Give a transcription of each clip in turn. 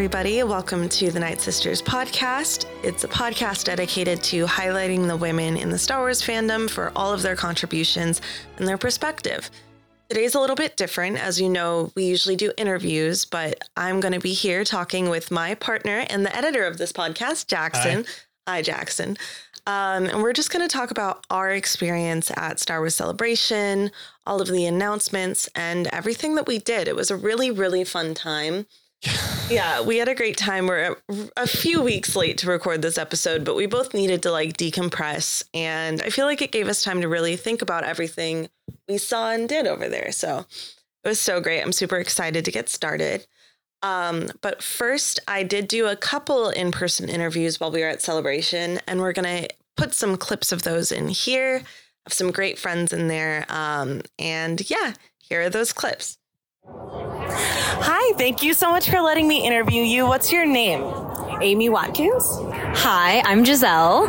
everybody. Welcome to the Night Sisters podcast. It's a podcast dedicated to highlighting the women in the Star Wars fandom for all of their contributions and their perspective. Today's a little bit different. As you know, we usually do interviews, but I'm going to be here talking with my partner and the editor of this podcast, Jackson. Hi, Hi Jackson. Um, and we're just going to talk about our experience at Star Wars Celebration, all of the announcements, and everything that we did. It was a really, really fun time. yeah, we had a great time. We're a, few weeks late to record this episode, but we both needed to like decompress. And I feel like it gave us time to really think about everything we saw and did over there. So it was so great. I'm super excited to get started. Um, but first, I did do a couple in person interviews while we were at Celebration, and we're going to put some clips of those in here. I have some great friends in there. Um, and yeah, here are those clips. Hi, thank you so much for letting me interview you. What's your name? Amy Watkins. Hi, I'm Giselle.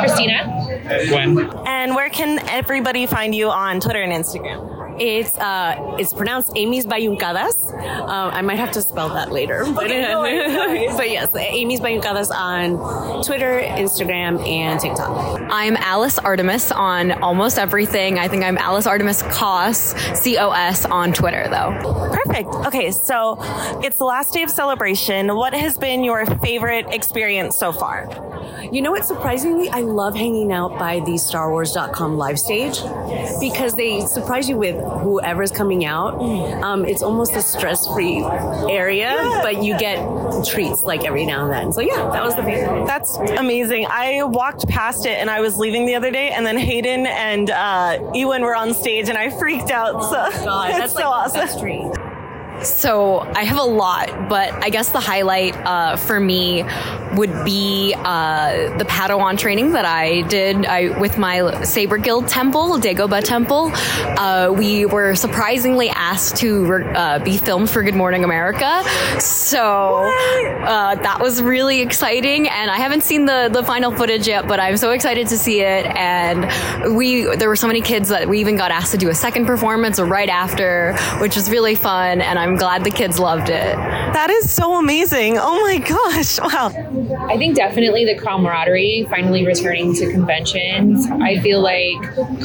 Christina. Gwen. And where can everybody find you on Twitter and Instagram? It's uh, it's pronounced Amy's Bayuncadas. Um, I might have to spell that later, but, but yes, Amy's Bayuncadas on Twitter, Instagram, and TikTok. I'm Alice Artemis on almost everything. I think I'm Alice Artemis Cos, C O S on Twitter though. Perfect. Okay, so it's the last day of celebration. What has been your favorite experience so far? You know what? Surprisingly, I love hanging out by the StarWars.com live stage because they surprise you with whoever's coming out. Um, it's almost a stress free area, but you get treats like every now and then. So, yeah, that was the favorite. That's amazing. I walked past it and I was leaving the other day, and then Hayden and uh, Ewan were on stage, and I freaked out. Oh so, God, that's so like awesome. So I have a lot, but I guess the highlight uh, for me would be uh, the Padawan training that I did I, with my Saber Guild temple, Dagobah Temple. Uh, we were surprisingly asked to uh, be filmed for Good Morning America, so uh, that was really exciting. And I haven't seen the the final footage yet, but I'm so excited to see it. And we there were so many kids that we even got asked to do a second performance right after, which was really fun. And I'm glad the kids loved it. That is so amazing. Oh my gosh. Wow. I think definitely the camaraderie finally returning to conventions. I feel like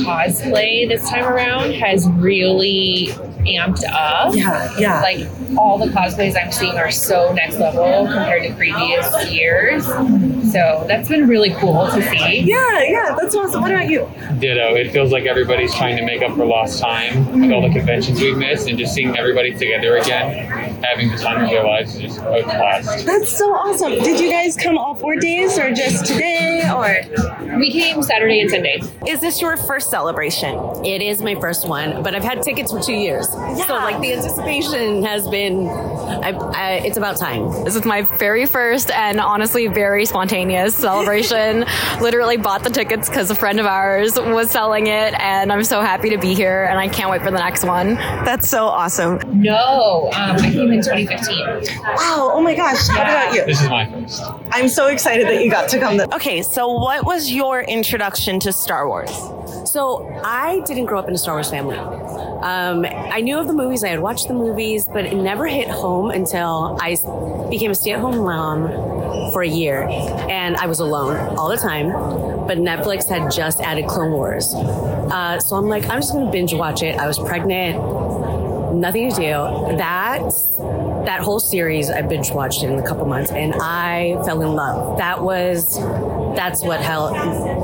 cosplay this time around has really amped up. Yeah, yeah. Like all the cosplays I'm seeing are so next level compared to previous years. So that's been really cool to see. Yeah, yeah, that's awesome. What about you? Ditto. It feels like everybody's trying to make up for lost time with all the mm-hmm. conventions we've missed, and just seeing everybody together again, having the time of their lives is just a blast. That's so awesome. Did you guys come all four days, or just today, or? We came Saturday and Sunday. Is this your first celebration? It is my first one, but I've had tickets for two years. Yeah. So like the anticipation has been, I, I, it's about time. This is my very first and honestly very spontaneous celebration. Literally bought the tickets because a friend of ours was selling it, and I'm so happy to be here, and I can't wait for the next one. That's so awesome. No, um, I came in 2015. Wow! Oh my gosh! Yeah. What about you? This is my first. I'm so excited that you got to come. The- okay, so what was your introduction to Star Wars? So I didn't grow up in a Star Wars family. Um, I knew of the movies, I had watched the movies, but it never hit home until I became a stay at home mom for a year. And I was alone all the time, but Netflix had just added Clone Wars. Uh, so I'm like, I'm just going to binge watch it. I was pregnant, nothing to do. That that whole series I binge watched in a couple months and I fell in love. That was that's what held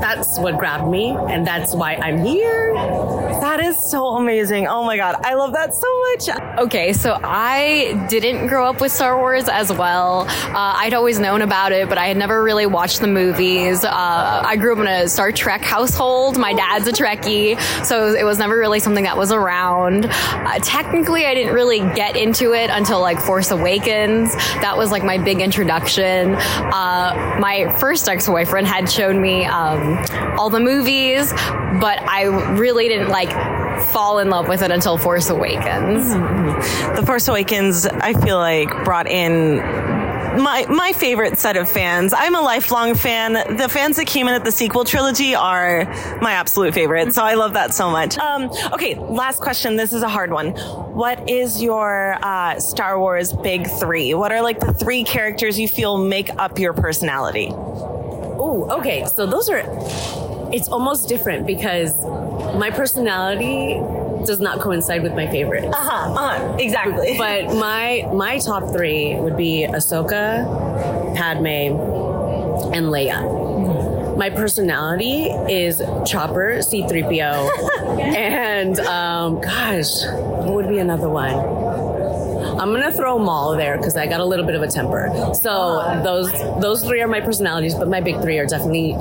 that's what grabbed me and that's why I'm here. That is so amazing. Oh my god, I love that so much. Okay, so I didn't grow up with Star Wars as well. Uh, I'd always known about it, but I had never really watched the movies. Uh, I grew up in a Star Trek household. My dad's a Trekkie, so it was never really something that was around. Uh, technically, I didn't really get into it until like Force Awakens. That was like my big introduction. Uh, my first ex boyfriend had shown me um, all the movies, but I really didn't like fall in love with it until Force Awakens. Mm-hmm. The Force Awakens, I feel like, brought in my my favorite set of fans. I'm a lifelong fan. The fans that came in at the sequel trilogy are my absolute favorite. So I love that so much. Um, okay, last question. This is a hard one. What is your uh, Star Wars big three? What are like the three characters you feel make up your personality? Oh, okay. So those are. It's almost different because my personality does not coincide with my favorite. Uh huh. Uh-huh, exactly. But my my top three would be Ahsoka, Padme, and Leia. My personality is Chopper, C3PO, and um, gosh, what would be another one? I'm gonna throw Maul there because I got a little bit of a temper. So those those three are my personalities, but my big three are definitely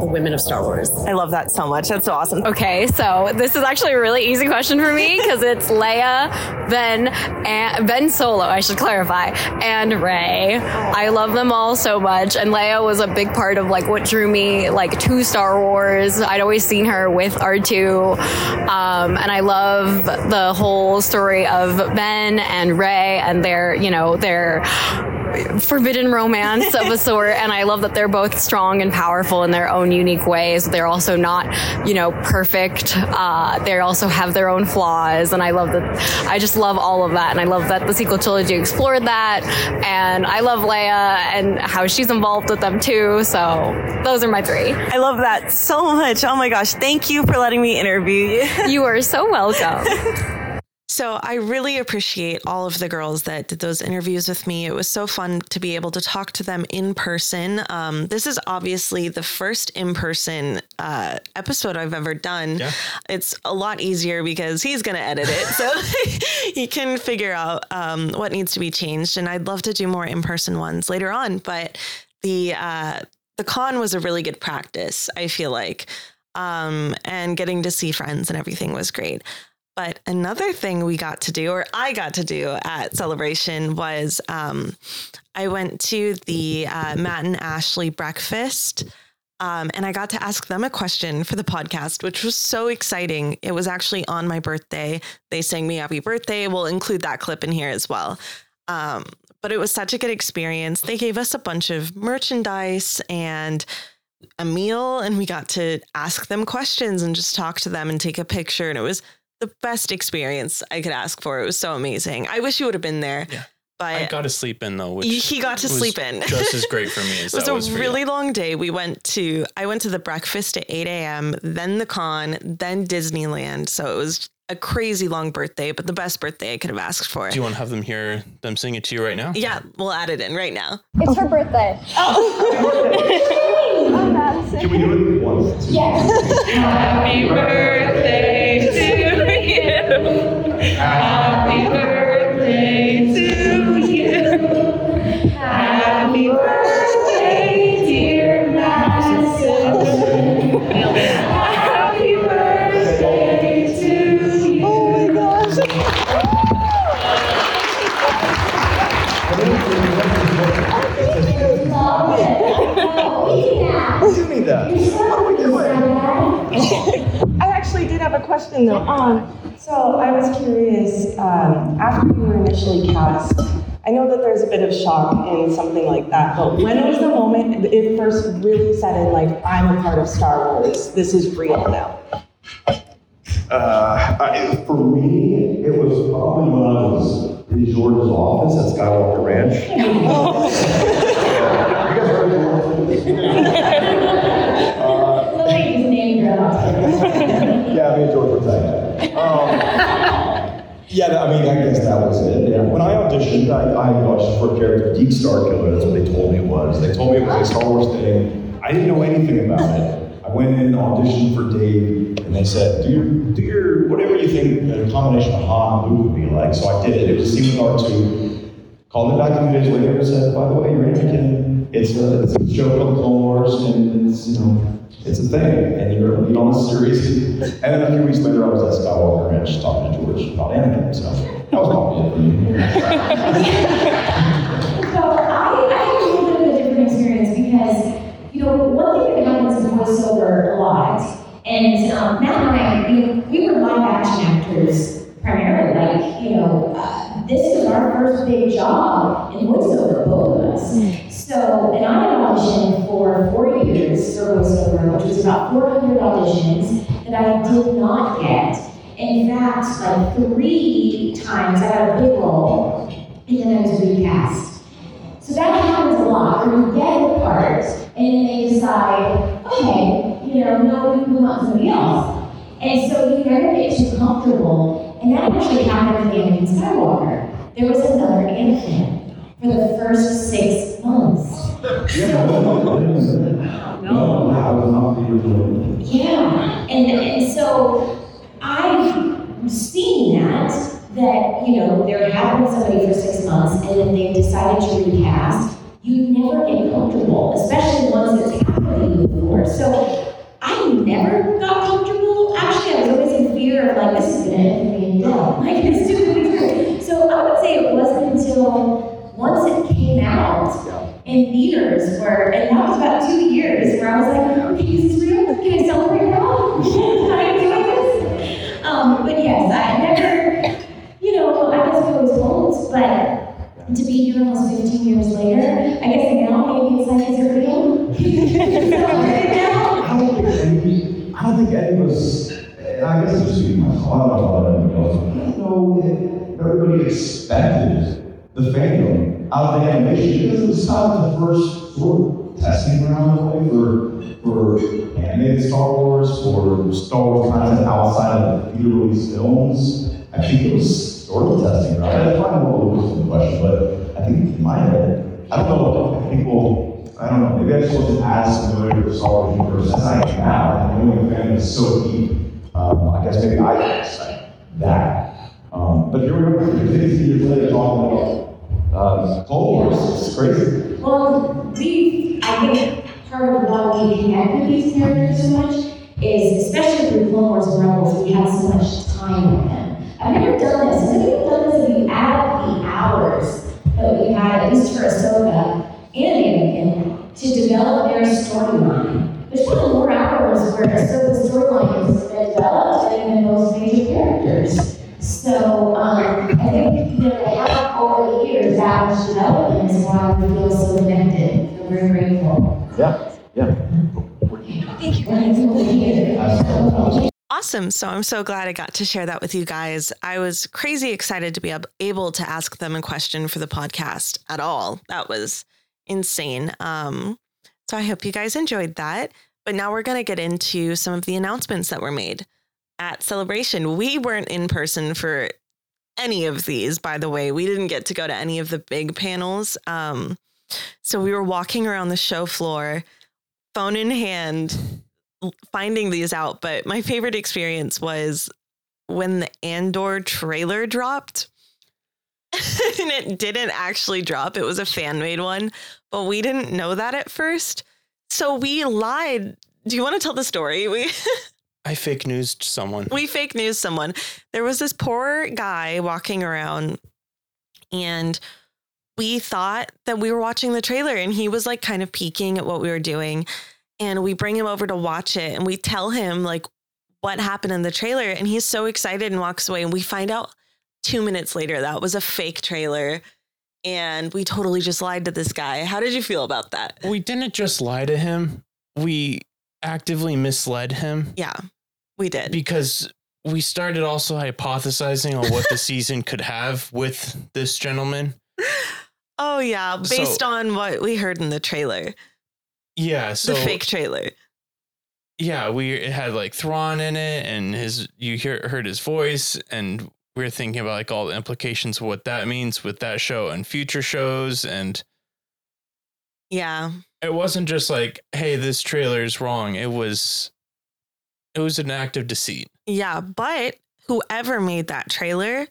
the women of Star Wars. I love that so much. That's so awesome. Okay, so this is actually a really easy question for me because it's Leia, Ben, and Ben Solo. I should clarify, and Rey. I love them all so much, and Leia was a big part of like what drew me like to Star Wars. I'd always seen her with R2, um, and I love the whole story of Ben and Rey and their you know their forbidden romance of a sort and i love that they're both strong and powerful in their own unique ways they're also not you know perfect uh, they also have their own flaws and i love that i just love all of that and i love that the sequel trilogy explored that and i love leia and how she's involved with them too so those are my three I love that so much. Oh my gosh. Thank you for letting me interview you. you are so welcome So I really appreciate all of the girls that did those interviews with me. It was so fun to be able to talk to them in person. Um, this is obviously the first in person uh, episode I've ever done. Yeah. It's a lot easier because he's going to edit it. So he can figure out um, what needs to be changed. And I'd love to do more in person ones later on. But the, uh, the con was a really good practice, I feel like. Um, and getting to see friends and everything was great. But another thing we got to do, or I got to do at Celebration, was um, I went to the uh, Matt and Ashley breakfast. Um, and I got to ask them a question for the podcast, which was so exciting. It was actually on my birthday. They sang me happy birthday. We'll include that clip in here as well. Um, but it was such a good experience. They gave us a bunch of merchandise and a meal, and we got to ask them questions and just talk to them and take a picture. And it was the best experience I could ask for. It was so amazing. I wish you would have been there. Yeah. But I got to sleep in though, which he got to was sleep in. just as great for me as it was that a was for really you. long day. We went to I went to the breakfast at 8 a.m., then the con, then Disneyland. So it was a crazy long birthday, but the best birthday I could have asked for. Do you want to have them hear them sing it to you right now? yeah, we'll add it in right now. It's her birthday. Oh. Can we do it once? Yes. Happy birthday Do me that. What are we doing? I actually did have a question though. Um, so I was curious, um, after you were initially cast, I know that there's a bit of shock in something like that, but when was the moment it first really set in, like, I'm a part of Star Wars, this is real now? Uh, I, for me, it was probably when I was in Jordan's office at Skywalker Ranch. you guys heard Yeah, me and Jordan were tight. Um, yeah, I mean, I guess that was it. Yeah. When I auditioned, I, I auditioned for a character, Deep Star Killer. That's what they told me it was. They told me it was a Star Wars thing. I didn't know anything about it. I went in, auditioned for Dave, and they said, do your, do your whatever you think a combination of Han and Luke would be like. So I did it. It was a scene with R2. Called me back a few days later and said, by the way, you're Anakin. It's a, it's a show called Clone Wars, and it's, you know, it's a thing, and you're you know, on the series. And then a few weeks later, I was at Skywalker Ranch talking to George about Anakin. So that was probably it for me. So I, I had a little bit of a different experience because, you know, one thing that happens in voiceover a lot, and um, Matt and I, you know, we were live action actors primarily. Like, you know, this is our first big job in voiceover, both of was. Hmm. So, and I had auditioned for four years for voiceover, which was about 400 auditions that I did not get. In fact, like three times I had a big role, and then I was recast. So that happens a lot, where you get the part, and then they decide, okay, you know, no, we we want somebody else. And so you never get too comfortable. And that actually happened with Anakin Skywalker. There was another Anakin for the first six months. Yeah, no, I was not the original. Yeah, and, and so I've seen that, that, you know, there had been somebody for six months and then they decided to recast. You never get comfortable, especially once it's to you before. So I never got comfortable. Actually, I was always in fear of like, this is gonna end up being dead. Like, this is gonna be true. So I would say it wasn't until once it came out in theaters where, and that was about two years, where I was like, okay, is this real? Can I celebrate now? Can I do this? Um, but yes, I never, you know, I guess we was won't, but to be here almost 15 years later, I guess now maybe it's like, is it real? Celebrate it now? I don't think any, I don't think any of us, and I guess myself, I don't know about but I don't know if everybody expected the fandom out of the animation. Because it of the first sort of testing ground way for, for animated Star Wars, for Star Wars content outside of the theater release films. I think it was sort of testing ground. I find a little the question, but I think in my head, I don't know what people I don't know, maybe I just wasn't as familiar with Star Wars universe as I am now, the fandom is so deep. Um, I guess maybe I can say that. Um, but here we are, 50 years later, talking about um, Wars. It's crazy. Well, we, I think part of why we connect with these characters so much is, especially through Clone Wars and Rebels, we have so much time with them. I've never done this. Has anyone done this? If you add up the hours that we had, at least for Ahsoka and Anakin, to develop their storyline. There's probably more hours where Ahsoka's storyline has major characters. So um, I think that they have over the years that much development is why we feel so connected. Feel very grateful. Yeah, yeah. Thank you. We're here. Awesome. So I'm so glad I got to share that with you guys. I was crazy excited to be able to ask them a question for the podcast at all. That was insane. Um, so I hope you guys enjoyed that. But now we're going to get into some of the announcements that were made at Celebration. We weren't in person for any of these, by the way. We didn't get to go to any of the big panels. Um, so we were walking around the show floor, phone in hand, finding these out. But my favorite experience was when the Andor trailer dropped. and it didn't actually drop. It was a fan made one, but we didn't know that at first. So we lied. Do you want to tell the story? We I fake news someone. we fake news someone. There was this poor guy walking around and we thought that we were watching the trailer and he was like kind of peeking at what we were doing and we bring him over to watch it and we tell him like what happened in the trailer and he's so excited and walks away and we find out 2 minutes later that was a fake trailer and we totally just lied to this guy. How did you feel about that? We didn't just lie to him. We actively misled him Yeah. We did. because we started also hypothesizing on what the season could have with this gentleman. Oh yeah, So- based on what we heard in the trailer. Yeah, so the fake trailer. yeah, we it had like Thrawn in it, and his you hear heard his voice, and we are thinking about like all the implications of what that means with that show and future shows, and Yeah. it wasn't just like, hey, this trailer is wrong. It was, it was an act of deceit. Yeah, but whoever made that trailer,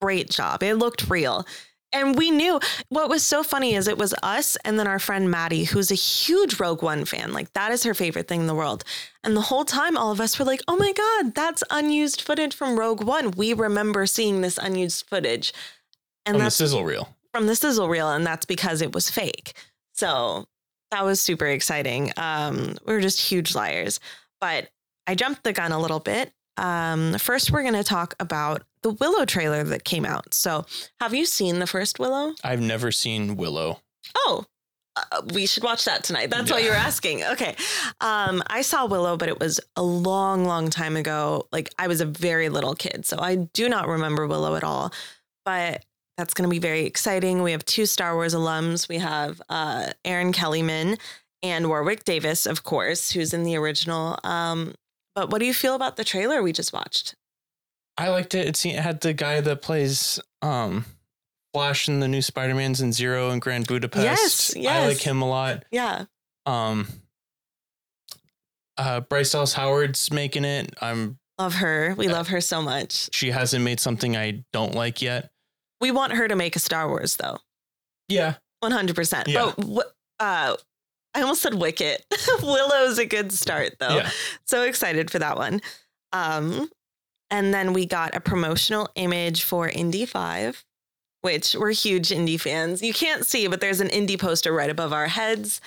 great job. It looked real. And we knew what was so funny is it was us and then our friend Maddie, who's a huge Rogue One fan. Like, that is her favorite thing in the world. And the whole time, all of us were like, oh my God, that's unused footage from Rogue One. We remember seeing this unused footage. And From the sizzle reel. from the sizzle reel, and that's because it was fake. So that was super exciting. Um, we were just huge liars. But I jumped the gun a little bit. Um, first, we're going to talk about the Willow trailer that came out. So, have you seen the first Willow? I've never seen Willow. Oh, uh, we should watch that tonight. That's why you were asking. Okay. Um, I saw Willow, but it was a long, long time ago. Like I was a very little kid, so I do not remember Willow at all. But that's going to be very exciting. We have two Star Wars alums. We have uh, Erin Kellyman and Warwick Davis, of course, who's in the original. Um, but what do you feel about the trailer we just watched? I liked it. It, it had the guy that plays um, Flash in the new Spider Man's and Zero and Grand Budapest. Yes, yes. I like him a lot. Yeah. Um, uh, Bryce Dallas Howard's making it. I'm. Love her. We love her so much. She hasn't made something I don't like yet. We want her to make a Star Wars, though. Yeah, 100%. Yeah. But wh- uh, I almost said Wicket. Willow's a good start, though. yeah. So excited for that one. Um, and then we got a promotional image for Indy 5, which we're huge indie fans. You can't see, but there's an indie poster right above our heads.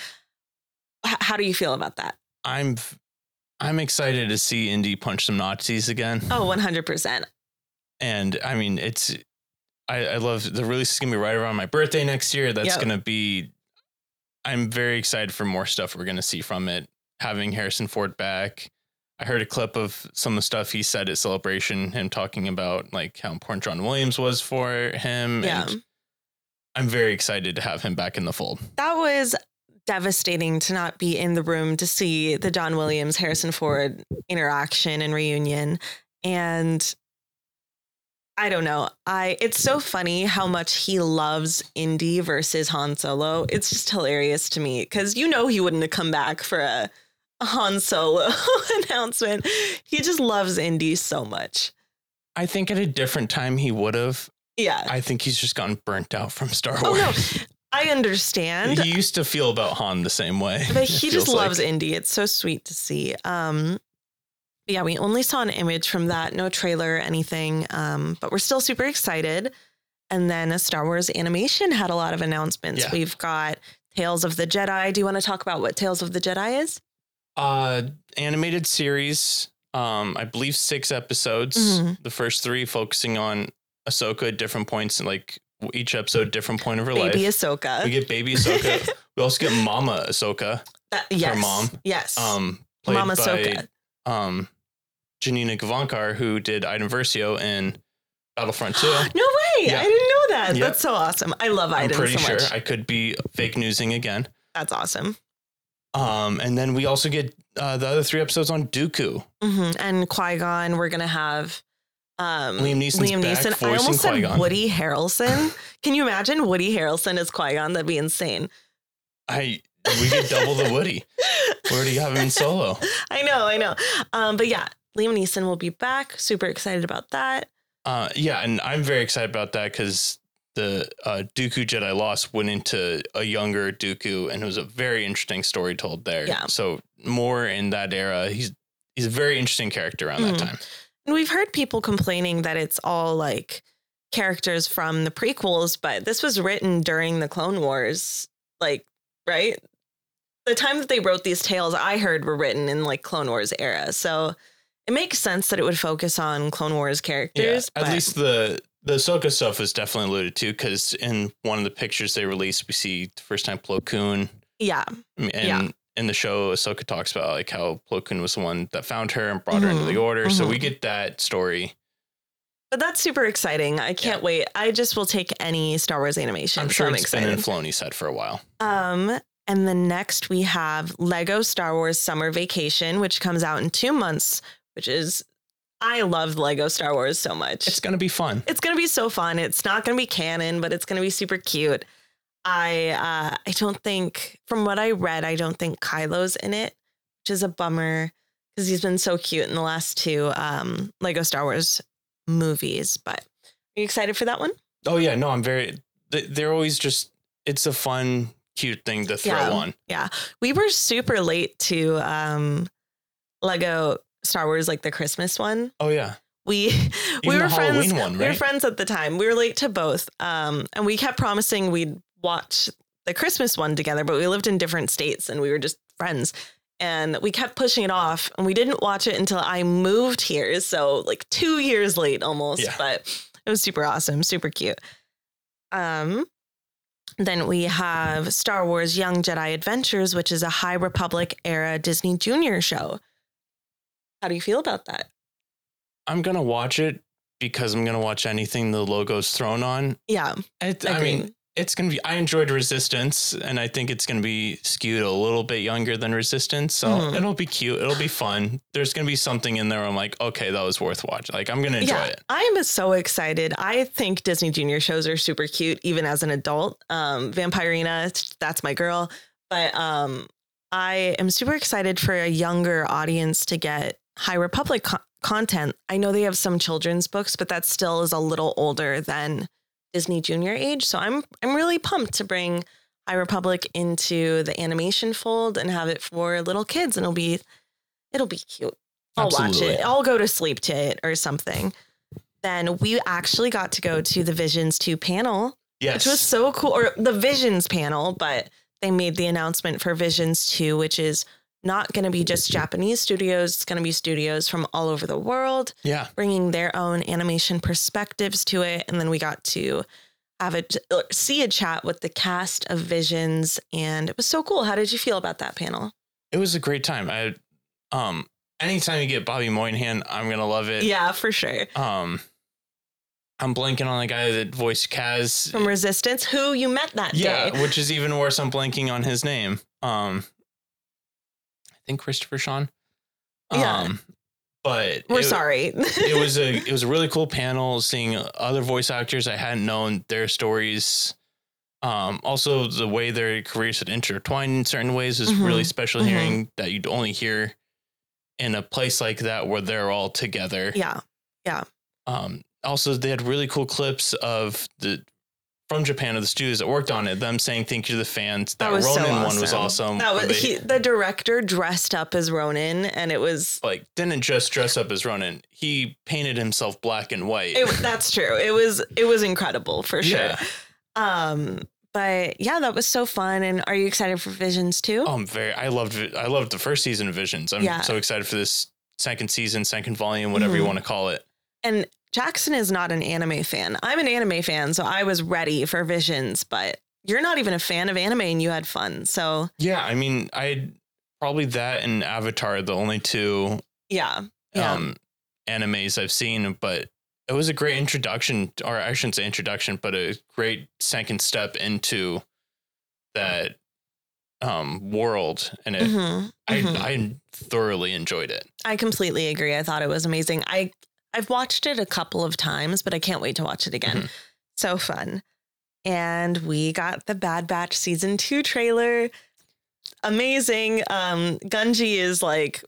H- how do you feel about that? I'm. I'm excited to see indie punch some Nazis again. Oh, 100%. and I mean, it's I, I love the release is gonna be right around my birthday next year. That's Yep. gonna be. I'm very excited for more stuff we're gonna see from it. Having Harrison Ford back, I heard a clip of some of the stuff he said at Celebration, him talking about like how important John Williams was for him. Yeah. And I'm very excited to have him back in the fold. That was devastating to not be in the room to see the John Williams Harrison Ford interaction and reunion and I don't know. I it's so funny how much he loves Indy versus Han Solo. It's just hilarious to me cuz you know he wouldn't have come back for a, a Han Solo announcement. He just loves Indy so much. I think at a different time he would have. Yeah. I think he's just gotten burnt out from Star Wars. oh no. I understand. he used to feel about Han the same way. but he just like. loves Indy. It's so sweet to see. Um, yeah, we only saw an image from that, no trailer anything. Um, but we're still super excited. And then a Star Wars animation had a lot of announcements. Yeah. We've got Tales of the Jedi. Do you want to talk about what Tales of the Jedi is? Uh, animated series. Um, I believe six episodes. Mhm. The first three focusing on Ahsoka at different points, and like each episode, different point of her Baby life. Baby Ahsoka. We get baby Ahsoka. we also get Mama Ahsoka. That- yes. mom. Yes. Um, Mama Ahsoka. Um, Janina Gavankar, who did Iden Versio in Battlefront 2. no way. Yeah. I didn't know that. Yep. That's so awesome. I love I'm Iden pretty so sure much. I could be fake newsing again. That's awesome. Um, and then we also get uh, the other three episodes on Dooku. hmm And Qui Gon, we're gonna have um, Liam Neeson's Liam back Neeson. I almost said Qui-Gon. Woody Harrelson. Can you imagine Woody Harrelson as Qui Gon? That'd be insane. I we get double the Woody. Where do you have him in solo? I know, I know. Um, but yeah, Liam Neeson will be back. Super excited about that. Uh, yeah, and I'm very excited about that because the uh, Dooku Jedi Lost went into a younger Dooku, and it was a very interesting story told there. Yeah. So more in that era, he's he's a very interesting character around that Mhm. time. And we've heard people complaining that it's all like characters from the prequels, but this was written during the Clone Wars, like, right? The time that they wrote these tales, I heard were written in like Clone Wars era. So it makes sense that it would focus on Clone Wars Yeah, characters. at but- least the the Ahsoka stuff is definitely alluded to because in one of the pictures they released, we see the first time Plo Koon, yeah. and Yeah. in the show, Ahsoka talks about like how Plo Koon was the one that found her and brought her into the Order. So mhm. we get that story. But that's super exciting. I can't wait. I just will take any Star Wars animation. I'm so sure I'm it's excited. been in Filoni's head for a while. Um, and then next we have Lego Star Wars Summer Vacation, which comes out in two months, which is I love Lego Star Wars so much. It's gonna be fun. It's gonna be so fun. It's not gonna be canon, but it's gonna be super cute. I uh I don't think from what I read, I don't think Kylo's in it, which is a bummer because he's been so cute in the last two um Lego Star Wars movies. But are you excited for that one? Oh yeah, no, I'm very. they- They're always just. It's a fun, cute thing to throw Yeah. on. Yeah. We were super late to um Lego Star Wars like the Christmas one. Oh yeah, We we were friends. One, We were friends at the time. We were late to both. Um and we kept promising we'd watch the Christmas one together, but we lived in different states and we were just friends. And we kept pushing it off and we didn't watch it until I moved here. So like 2 years late almost, Yeah. but it was super awesome, super cute. Um Then we have Star Wars Young Jedi Adventures, which is a High Republic era Disney Junior show. How do you feel about that? I'm gonna watch it because I'm gonna watch anything the logo's thrown on. Yeah. It, I mean, it's gonna be. I enjoyed Resistance, and I think it's gonna be skewed a little bit younger than Resistance, so Mhm. it'll be cute. It'll be fun. There's gonna be something in there. Where I'm like, okay, that was worth watching. Like, I'm gonna enjoy yeah, it. I am so excited. I think Disney Junior shows are super cute, even as an adult. Um, Vampirina, that's my girl. But um, I am super excited for a younger audience to get High Republic co- content. I know they have some children's books, but that still is a little older than Disney Junior age. So I'm I'm really pumped to bring High Republic into the animation fold and have it for little kids, and it'll be it'll be cute. I'll watch it. I'll go to sleep to it or something. Then we actually got to go to the Visions 2 panel, Yes. which was so cool, or the Visions panel, but they made the announcement for Visions 2, which is not going to be just Japanese studios. It's going to be studios from all over the world yeah. bringing their own animation perspectives to it. And then we got to have a see a chat with the cast of Visions, and it was so cool. How did you feel about that panel? It was a great time. I um anytime you get Bobby Moynihan, I'm gonna love it. Yeah, for sure. Um I'm blanking on the guy that voiced Kaz. From Resistance, who you met that yeah, day. which is even worse. I'm blanking on his name. Um think Christopher Sean. Yeah. Um but We're it- sorry. it was a it was a really cool panel seeing other voice actors I hadn't known their stories. Um, also the way their careers had intertwined in certain ways is Mhm. really special Mhm. hearing that you'd only hear in a place like that where they're all together. Yeah. Yeah. Um, also they had really cool clips of the from Japan of the studios that worked on it, them saying thank you to the fans. That, That was Ronin so one was awesome. That was they, he, the director dressed up as Ronin, and it was like didn't just dress up as Ronin. He painted himself black and white. it, that's true. It was it was incredible for sure. Yeah. Um, but yeah, that was so fun. And are you excited for Visions too? Oh, I'm very. I loved. I loved the first season of Visions. I'm Yeah. so excited for this second season, second volume, whatever you Mhm. want to call it. And Jackson is not an anime fan. I'm an anime fan, so I was ready for Visions. But you're not even a fan of anime, and you had fun. So Yeah, I mean, I probably that and Avatar, the only two yeah, yeah, um, animes I've seen. But it was a great introduction, or I shouldn't say introduction, but a great second step into that um, world, and it. Mhm, I, mhm. I thoroughly enjoyed it. I completely agree. I thought it was amazing. I I've watched it a couple of times, but I can't wait to watch it again. Mhm. So fun. And we got the Bad Batch season 2 trailer. Amazing. Um Gungi is like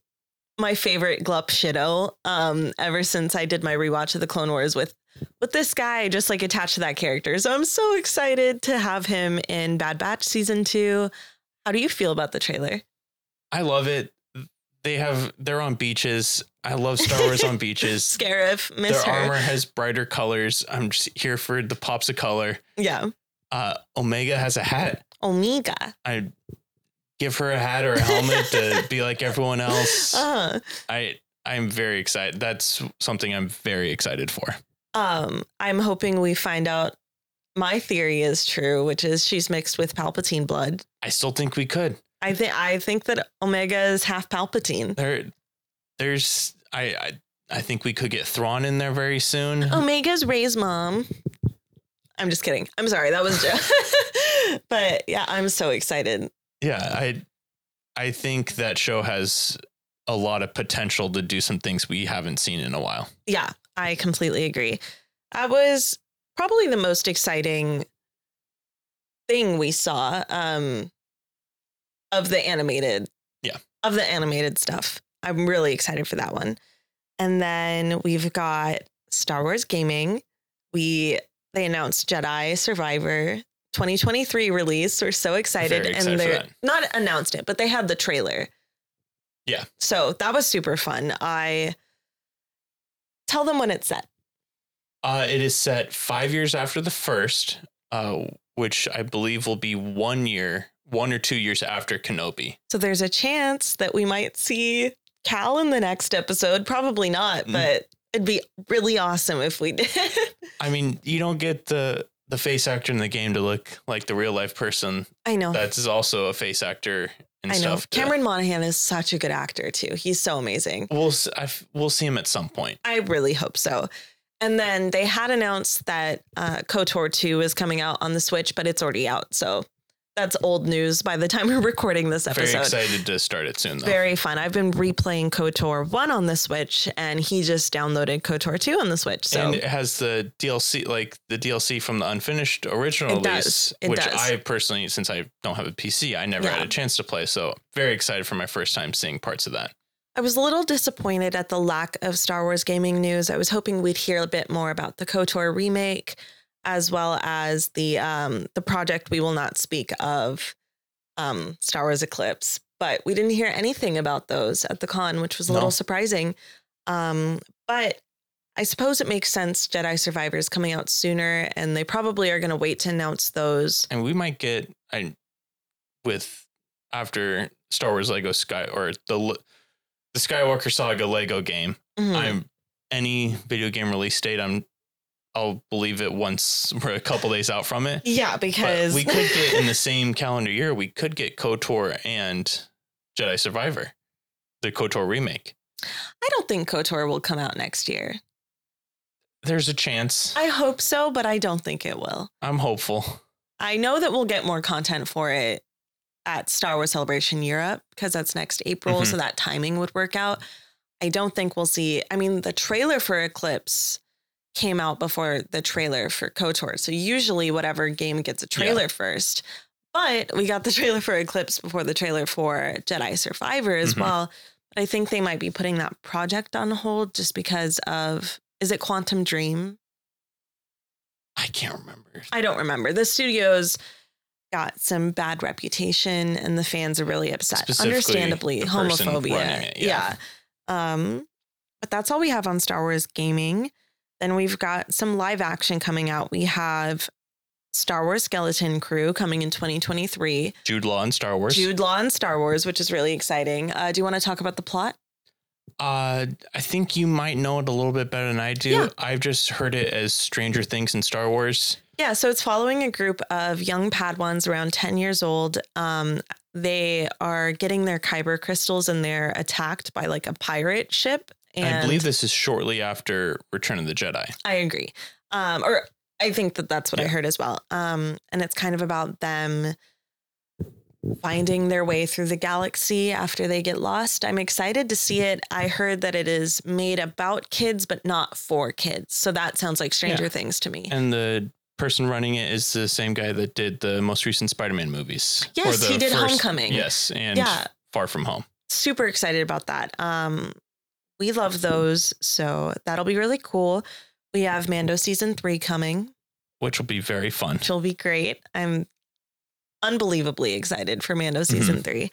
my favorite Glup Shitto um ever since I did my rewatch of the Clone Wars with with this guy just like attached to that character. So I'm so excited to have him in Bad Batch season 2. How do you feel about the trailer? I love it. They have they're on beaches. I love Star Wars on beaches. Scarif, miss Their her. armor has brighter colors. I'm just here for the pops of color. Yeah. Uh, Omega has a hat. Omega. I give her a hat or a helmet to be like everyone else. Uh, I I'm very excited. That's something I'm very excited for. um, I'm hoping we find out my theory is true, which is she's mixed with Palpatine blood. I still think we could. I think I think that Omega is half Palpatine. There, there's I I, I think we could get Thrawn in there very soon. Omega's Rey's mom. I'm just kidding. I'm sorry. That was Joe. but yeah, I'm so excited. Yeah, I I think that show has a lot of potential to do some things we haven't seen in a while. Yeah, I completely agree. That was probably the most exciting thing we saw um, of the animated. Yeah. Of the animated stuff. I'm really excited for that one. And then we've got Star Wars gaming. We they announced Jedi Survivor 2023 release. We're so excited. Excited and they're not announced it, but they had the trailer. Yeah. So that was super fun. I tell them when it's set. Uh, it is set five years after the first, uh, which I believe will be one year, one or two years after Kenobi. So there's a chance that we might see Cal in the next episode. Probably not, Mm. but it'd be really awesome if we did. I mean, you don't get the the face actor in the game to look like the real life person. I know. That's also a face actor and I know. stuff. to- Cameron Monaghan is such a good actor too. He's so amazing. We'll s- I f- we'll see him at some point. I really hope so. And then they had announced that uh, KOTOR 2 is coming out on the Switch, but it's already out. So that's old news by the time we're recording this episode. Very excited to start it soon though. Very fun. I've been replaying KOTOR 1 on the Switch, and he just downloaded KOTOR 2 on the Switch. So and it has the DLC, like the DLC from the unfinished original It does. release, which does. I personally, since I don't have a PC, I never had a chance to play. So very excited for my first time seeing parts of that. I was a little disappointed at the lack of Star Wars gaming news. I was hoping we'd hear a bit more about the KOTOR remake, as well as the um, the project we will not speak of, um, Star Wars Eclipse. But we didn't hear anything about those at the con, which was a No. little surprising. Um, but I suppose it makes sense. Jedi Survivors coming out sooner, and they probably are going to wait to announce those. And we might get I with after Star Wars Lego Sky or the the Skywalker Saga Lego game. Mhm. I'm any video game release date. I'm I'll believe it once we're a couple days out from it. yeah, But because we could get in the same calendar year. We could get KOTOR and Jedi Survivor, the KOTOR remake. I don't think KOTOR will come out next year. There's a chance. I hope so, but I don't think it will. I'm hopeful. I know that we'll get more content for it at Star Wars Celebration Europe because that's next April, Mhm. so that timing would work out. I don't think we'll see. I mean, the trailer for Eclipse came out before the trailer for KOTOR. So usually whatever game gets a trailer first. But we got the trailer for Eclipse before the trailer for Jedi Survivor as Mhm. well. But I think they might be putting that project on hold just because of is it Quantum Dream? I can't remember. I don't remember. The studios got some bad reputation and the fans are really upset. Understandably, homophobia. it, yeah. yeah. Um, but that's all we have on Star Wars gaming. Then we've got some live action coming out. We have Star Wars Skeleton Crew coming in 2023. Jude Law and Star Wars. Jude Law and Star Wars, which is really exciting. Uh, do you want to talk about the plot? Uh, I think you might know it a little bit better than I do. Yeah. I've just heard it as Stranger Things and Star Wars. Yeah, so it's following a group of young Padawans around 10 years old. Um, they are getting their Kyber crystals and they're attacked by like a pirate ship. And I believe this is shortly after Return of the Jedi. I agree. Um, or I think that that's what I heard as well. Um, and it's kind of about them finding their way through the galaxy after they get lost. I'm excited to see it. I heard that it is made about kids, but not for kids. So that sounds like Stranger Yeah. Things to me. And the person running it is the same guy that did the most recent Spider-Man movies. Yes, he did Homecoming. Yes, and Yeah. Far From Home. super excited about that. Um, we love those, so that'll be really cool. We have Mando season three coming, which will be very fun. which will be great. I'm unbelievably excited for Mando season three.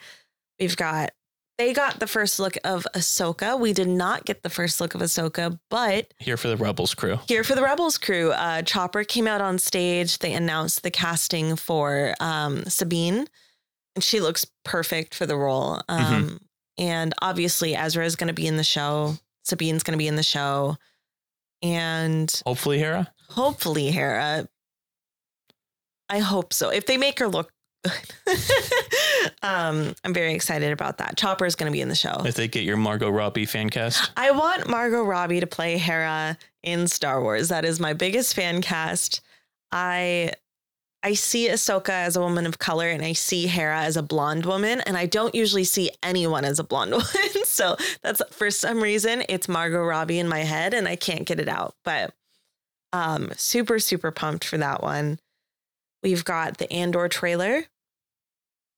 We've got they got the first look of Ahsoka. We did not get the first look of Ahsoka, but Here for the Rebels crew. here for the Rebels crew, uh, Chopper came out on stage. They announced the casting for um, Sabine, and she looks perfect for the role. Um, And obviously, Ezra is going to be in the show. Sabine's going to be in the show, and Hopefully, Hera. hopefully Hera. I hope so. If they make her look good, um, I'm very excited about that. Chopper is going to be in the show. If they get your Margot Robbie fan cast. I want Margot Robbie to play Hera in Star Wars. That is my biggest fan cast. I I see Ahsoka as a woman of color and I see Hera as a blonde woman and I don't usually see anyone as a blonde woman. so that's for some reason it's Margot Robbie in my head and I can't get it out. But um super super pumped for that one. We've got the Andor trailer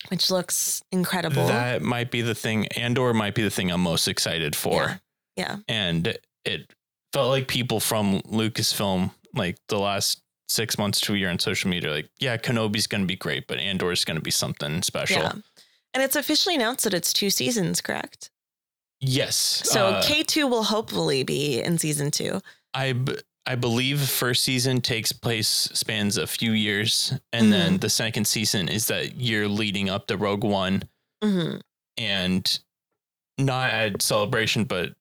which looks incredible. That might be the thing. Andor might be the thing I'm most excited for. Yeah. And it felt like people from Lucasfilm, like the last six months to a year on social media, like, yeah, Kenobi's going to be great, but Andor's going to be something special. Yeah. And it's officially announced that it's two seasons, correct? Yes. So uh, K2 will hopefully be in season two. I, b- I believe first season takes place spans a few years, and Mm-hmm. then the second season is that year leading up to Rogue One, hmm and not at Celebration, but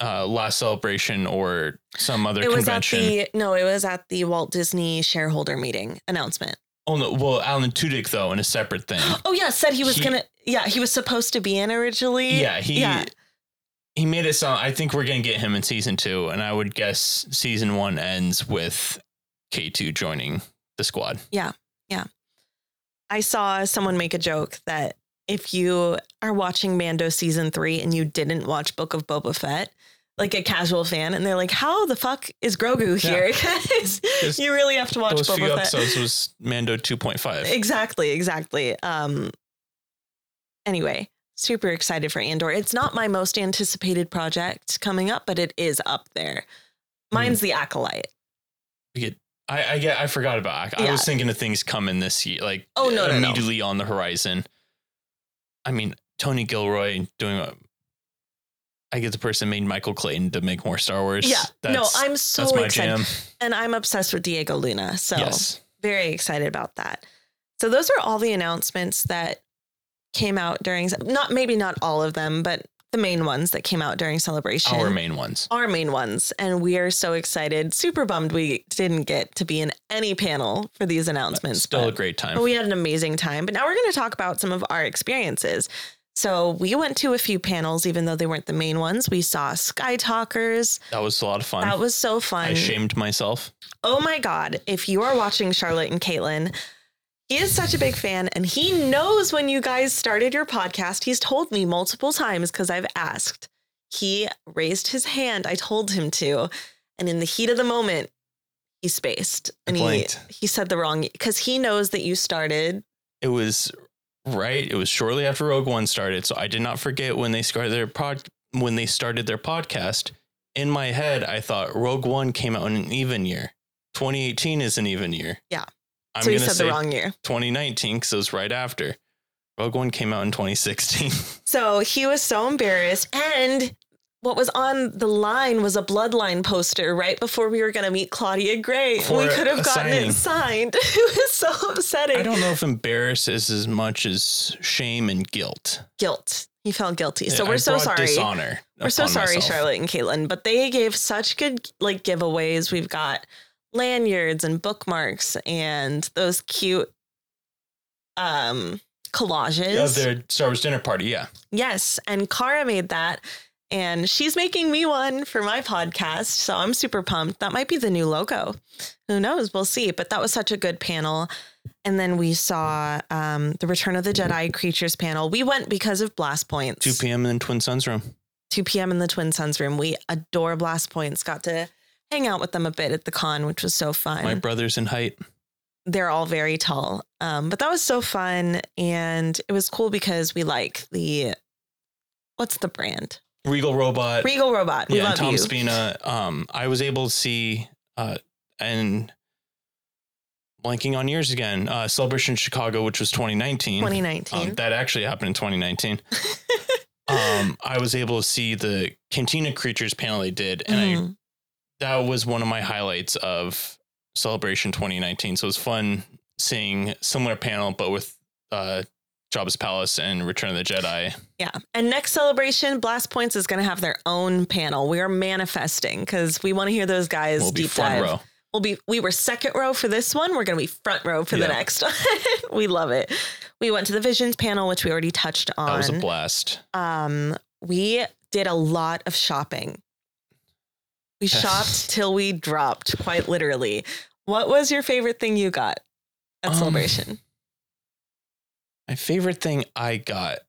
uh, last celebration or some other it was convention. at the no, it was at the Walt Disney shareholder meeting announcement. oh no, well, Alan Tudyk though in a separate thing. Oh yeah, said he was He- gonna. Yeah, he was supposed to be in originally. yeah, he Yeah. he made it sound. I think we're gonna get him in season two, and I would guess season one ends with K two joining the squad. Yeah yeah i saw someone make a joke that if you are watching Mando season three and you didn't watch Book of Boba Fett, like a casual fan, and they're like, "How the fuck is Grogu here?" Because Just you really have to watch Those few Boba Fett. episodes was Mando two point five. Exactly, exactly. Um anyway, super excited for Andor. It's not my most anticipated project coming up, but it is up there. Mine's the Acolyte. We get. I, I get. I forgot about. I, I was thinking of things coming this year, like Oh, no, no, no. immediately on the horizon. I mean, Tony Gilroy doing. I get the person made Michael Clayton to make more Star Wars. Yeah. That's, no, I'm so excited. jam. And I'm obsessed with Diego Luna. So Yes. very excited about that. So those are all the announcements that came out during not maybe not all of them, but the main ones that came out during celebration. Our main ones. our main ones. And we are so excited. Super bummed we didn't get to be in any panel for these announcements. Still a great time. but we had an amazing time. But now we're going to talk about some of our experiences. So we went to a few panels, even though they weren't the main ones. We saw Skytalkers. that was a lot of fun. That was so fun. I shamed myself. Oh my God. If you are watching Charlotte and Caitlin, he is such a big fan and he knows when you guys started your podcast. He's told me multiple times because I've asked. He raised his hand. I told him to. And in the heat of the moment, he spaced and he, he said the wrong because he knows that you started. It was right. It was shortly after Rogue One started, so I did not forget when they started their pod when they started their podcast. In my head, I thought Rogue One came out in an even year. 2018 is an even year. Yeah. I'm so gonna said say the wrong year. 2019 because it was right after. Rogue One came out in 2016. So he was so embarrassed. And what was on the line was a bloodline poster right before we were going to meet Claudia Gray. We could have gotten signing. it signed. it was so upsetting. I don't know if embarrass is as much as shame and guilt. Guilt. He felt guilty. So I we're so sorry. Dishonor. We're so sorry, myself. Charlotte and Caitlin. But they gave such good like giveaways. We've got lanyards and bookmarks and those cute um collages. Of their Star Wars dinner party, yeah. Yes, and Kara made that. And she's making me one for my podcast. So I'm super pumped. That might be the new logo. Who knows? We'll see. But that was such a good panel. And then we saw um, the Return of the Jedi Creatures panel. We went because of Blast Points. 2 p.m. in the Twin Suns room. 2 p.m. in the Twin Suns room. We adore Blast Points. Got to hang out with them a bit at the con, which was so fun My brothers in height. they're all very tall. Um, but that was so fun. And it was cool because we like the, what's the brand? Regal Robot. Regal Robot. We yeah, love Tom you. Spina. Um, I was able to see, uh, and blanking on years again, uh, Celebration Chicago, which was 2019. 2019. Um, that actually happened in 2019. um, I was able to see the Cantina Creatures panel they did, and I Mhm. that was one of my highlights of Celebration 2019. So it was fun seeing similar panel, but with uh, Jabba's Palace and Return of the Jedi. yeah. And next celebration, Blast Points is going to have their own panel. We are manifesting because we want to hear those guys will be deep dive. row. We'll be we were second row for this one. We're going to be front row for Yeah. the next one. we love it. We went to the Visions panel, which we already touched on. That was a blast. um, we did a lot of shopping. We shopped till we dropped, quite literally. What was your favorite thing you got at Um, Celebration? My favorite thing I got.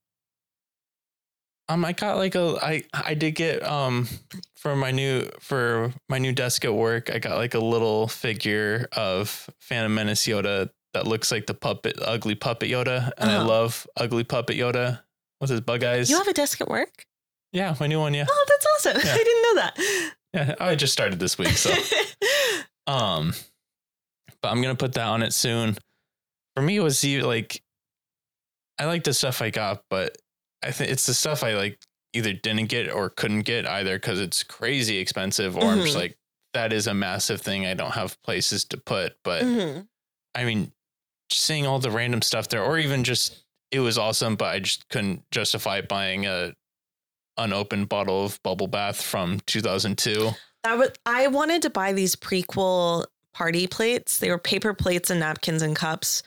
Um, I got like a I I did get um for my new for my new desk at work. I got like a little figure of Phantom Menace Yoda that looks like the puppet, ugly puppet Yoda, and I Uh-huh. love ugly puppet Yoda with his bug eyes. You have a desk at work? yeah, my new one. Yeah, Oh, that's awesome. Yeah. I didn't know that. yeah. I just started this week, so um, but I'm gonna put that on it soon. For me, it was like, I like the stuff I got, but I think it's the stuff I like either didn't get or couldn't get either because it's crazy expensive, or I'm just Mhm. like that is a massive thing I don't have places to put. But Mhm. I mean, seeing all the random stuff there, or even just it was awesome, but I just couldn't justify buying a unopened bottle of bubble bath from 2002. That was I wanted to buy these prequel party plates. They were paper plates and napkins and cups.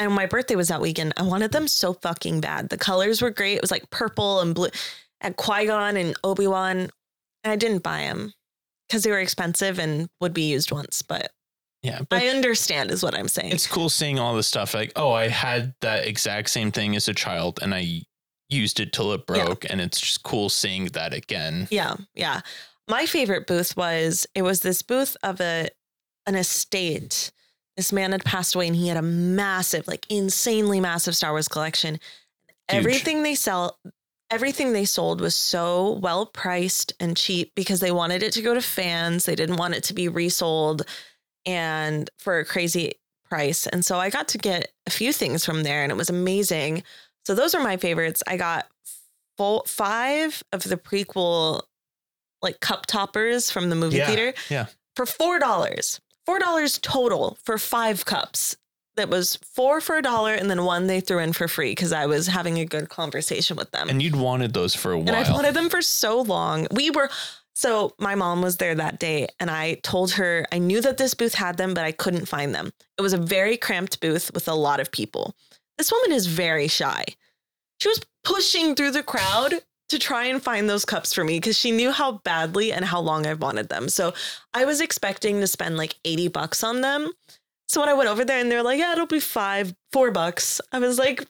And my birthday was that weekend. I wanted them so fucking bad. The colors were great. It was like purple and blue at Qui Gon and Obi Wan. And I didn't buy them because they were expensive and would be used once. But Yeah, but I understand, is what I'm saying. it's cool seeing all the stuff. Like, oh, I had that exact same thing as a child, and I used it till it Yeah. broke, and it's just cool seeing that again. Yeah, yeah. My favorite booth was it was this booth of a an estate. This man had passed away and he had a massive, like insanely massive Star Wars collection. Everything they sell everything they sold was so well priced and cheap because they wanted it to go to fans. They didn't want it to be resold and for a crazy price. And so I got to get a few things from there and it was amazing. So those are my favorites. I got full five of the prequel like cup toppers from the movie Yeah, theater yeah. for four dollars. Four dollars total for five cups. That was four for a dollar, and then one they threw in for free because I was having a good conversation with them. And you'd wanted those for a while. And I've wanted them for so long. We were so my mom was there that day and I told her I knew that this booth had them, but I couldn't find them. It was a very cramped booth with a lot of people. This woman is very shy. She was pushing through the crowd to try and find those cups for me because she knew how badly and how long I've wanted them. So I was expecting to spend like 80 bucks on them. So when I went over there and they're like, yeah, it'll be five, four bucks, I was like,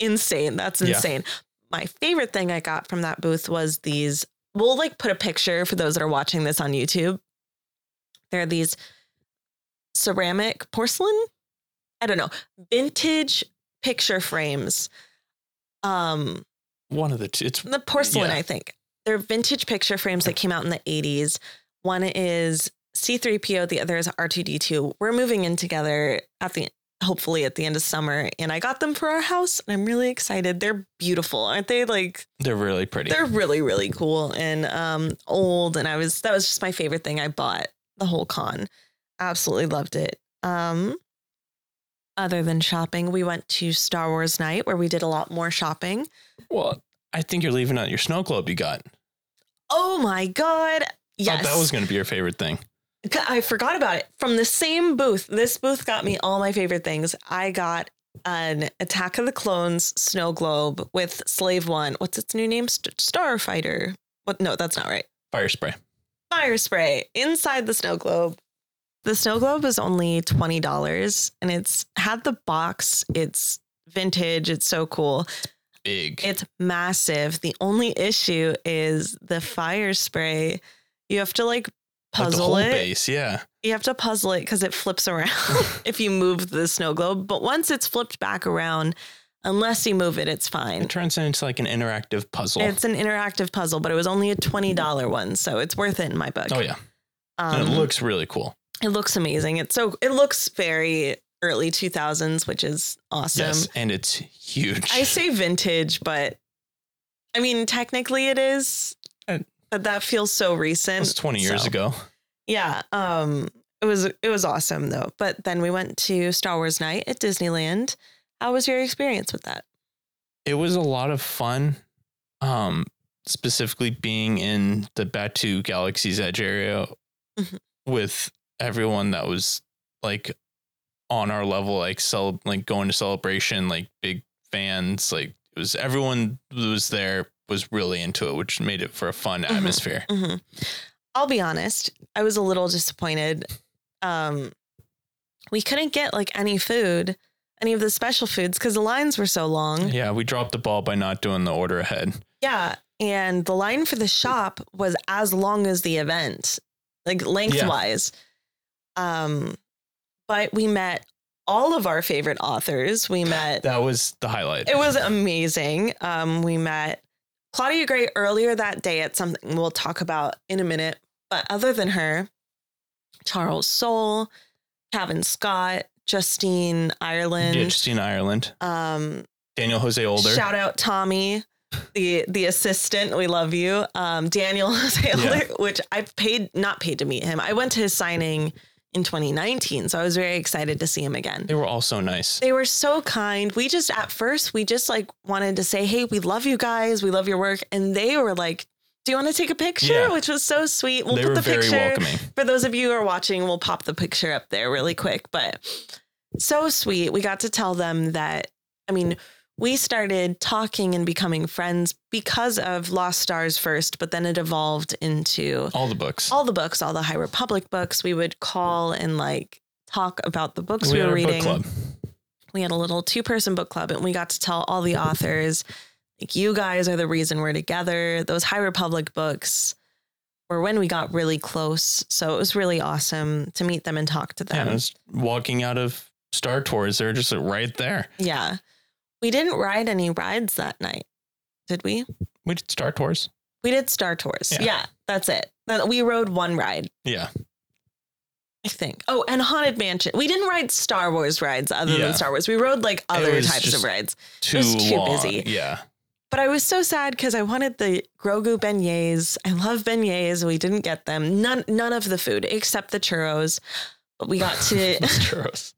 insane. That's Yeah. insane. My favorite thing I got from that booth was these. We'll like put a picture for those that are watching this on YouTube. There are these ceramic porcelain, I don't know, vintage picture frames. Um, One of the two. It's the porcelain, Yeah. I think. They're vintage picture frames that came out in the 80s. One is C3PO, the other is R2D2. We're moving in together at the hopefully at the end of summer and I got them for our house and I'm really excited. They're beautiful. Aren't they like they're really pretty. they're really really cool and um old and I was that was just my favorite thing I bought the whole con. Absolutely loved it. Um other than shopping, we went to Star Wars night where we did a lot more shopping. well, I think you're leaving out your snow globe you got. Oh my god. Yes. Thought that was going to be your favorite thing. I forgot about it. From the same booth, this booth got me all my favorite things. I got an Attack of the Clones snow globe with Slave One. What's its new name? Starfighter. What? No, that's not right. Fire spray. Fire spray inside the snow globe. The snow globe is only twenty dollars, and it's had the box. It's vintage. It's so cool. Big. It's massive. The only issue is the fire spray. You have to like Like the puzzle whole it. base, yeah. You have to puzzle it because it flips around if you move the snow globe. But once it's flipped back around, unless you move it, it's fine. It turns into like an interactive puzzle. It's an interactive puzzle, but it was only a twenty dollar one, so it's worth it in my book. oh yeah. um, it looks really cool. It looks amazing. It's so it looks very early two thousands, which is awesome. Yes, and it's huge. I say vintage, but I mean technically it is. Uh, But that feels so it recent. was 20 years so- ago. Yeah. Um it was it was awesome though. But then we went to Star Wars night at Disneyland. How was your experience with that? It was a lot of fun. Um, specifically being in the Batuu Galaxy's Edge area Mhm. with everyone that was like on our level, like cel- like going to celebration, like big fans. Like it was everyone who was there was really into it, which made it for a fun Mhm. atmosphere. hmm I'll be honest, I was a little disappointed. Um we couldn't get like any food, any of the special foods because the lines were so long. Yeah, we dropped the ball by not doing the order ahead. Yeah. And the line for the shop was as long as the event, like lengthwise. Um, but we met all of our favorite authors. We met, That was the highlight. it was amazing. Um, we met Claudia Gray earlier that day at something we'll talk about in a minute. But other than her, Charles Soule, Cavan Scott, Justina Ireland, Yeah, Justina Ireland, um, Daniel Jose Older. Shout out Tommy, the the assistant. We love you. Um, Daniel Taylor, which I paid not paid to meet him. I went to his signing in 2019. So I was very excited to see him again. They were all so nice. They were so kind. We just at first we just like wanted to say, "Hey, we love you guys. We love your work." And they were like, "Do you want to take a picture?" Yeah. Which was so sweet. We'll they put the very picture welcoming. for those of you who are watching. We'll pop the picture up there really quick, but so sweet. We got to tell them that I mean, we started talking and becoming friends because of Lost Stars first, but then it evolved into All the books. all the books, all the High Republic books. We would call and like talk about the books we, had were reading. book club. We had a little two person book club and we got to tell all the authors, like, you guys are the reason we're together. Those High Republic books were when we got really close. So it was really awesome to meet them and talk to Yeah, them. Was walking out of Star Tours. They're just right there. Yeah. We didn't ride any rides that night, did we? We did Star Tours. We did Star Tours. Yeah. Yeah, that's it. We rode one ride, Yeah. I think. Oh, and Haunted Mansion. We didn't ride Star Wars rides other Yeah. than Star Wars. We rode like other types of rides. Too, was too long. busy. Yeah. But I was so sad because I wanted the Grogu beignets. I love beignets. We didn't get them. None none of the food except the churros. But we got to churros.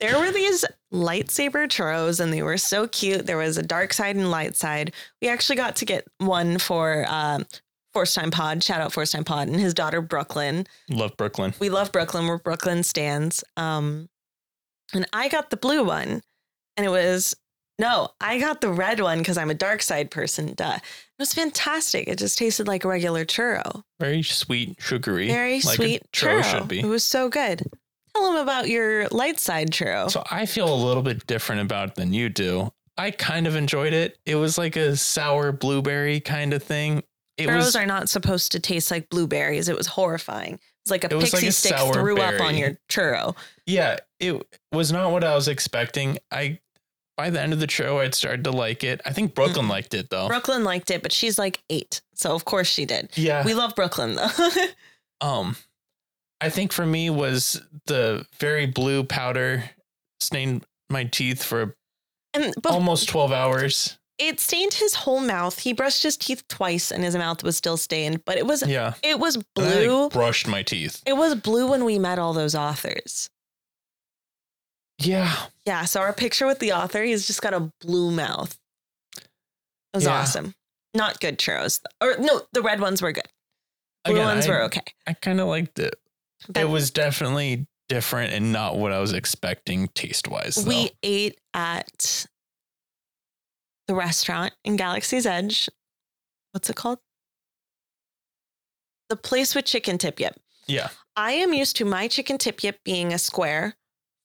there were these lightsaber churros and they were so cute. There was a dark side and light side. We actually got to get one for um Force Time Pod. Shout out Force Time Pod and his daughter Brooklyn. Love Brooklyn. We love Brooklyn. We're Brooklyn stands. Um, and I got the blue one, and it was no, I got the red one because I'm a dark side person. Duh. It was fantastic. It just tasted like a regular churro. Very sweet, sugary. Very like sweet a churro, churro. should be. It was so good. Tell them about your light side churro. So I feel a little bit different about it than you do. I kind of enjoyed it. It was like a sour blueberry kind of thing. It Churros was are not supposed to taste like blueberries. It was horrifying. It's like a It was pixie like a stick threw up on your churro. yeah, it was not what I was expecting. I by the end of the show I'd started to like it. I think Brooklyn liked it though. Brooklyn liked it, but she's like eight. So of course she did. yeah. We love Brooklyn though. um I think for me was the very blue powder stained my teeth for and almost 12 hours. it stained his whole mouth. He brushed his teeth twice and his mouth was still stained, but it was Yeah. it was I, like, blue. brushed my teeth. It was blue when we met all those authors. Yeah. Yeah, so our picture with the author, he's just got a blue mouth. It was Yeah. awesome. Not good churros. Or no, the red ones were good. Blue Again, ones I- were okay. I kind of liked it. But it was definitely different and not what I was expecting taste wise. we ate at the restaurant in Galaxy's Edge. What's it called? The place with chicken tip yip. yeah. I am used to my chicken tip yip being a square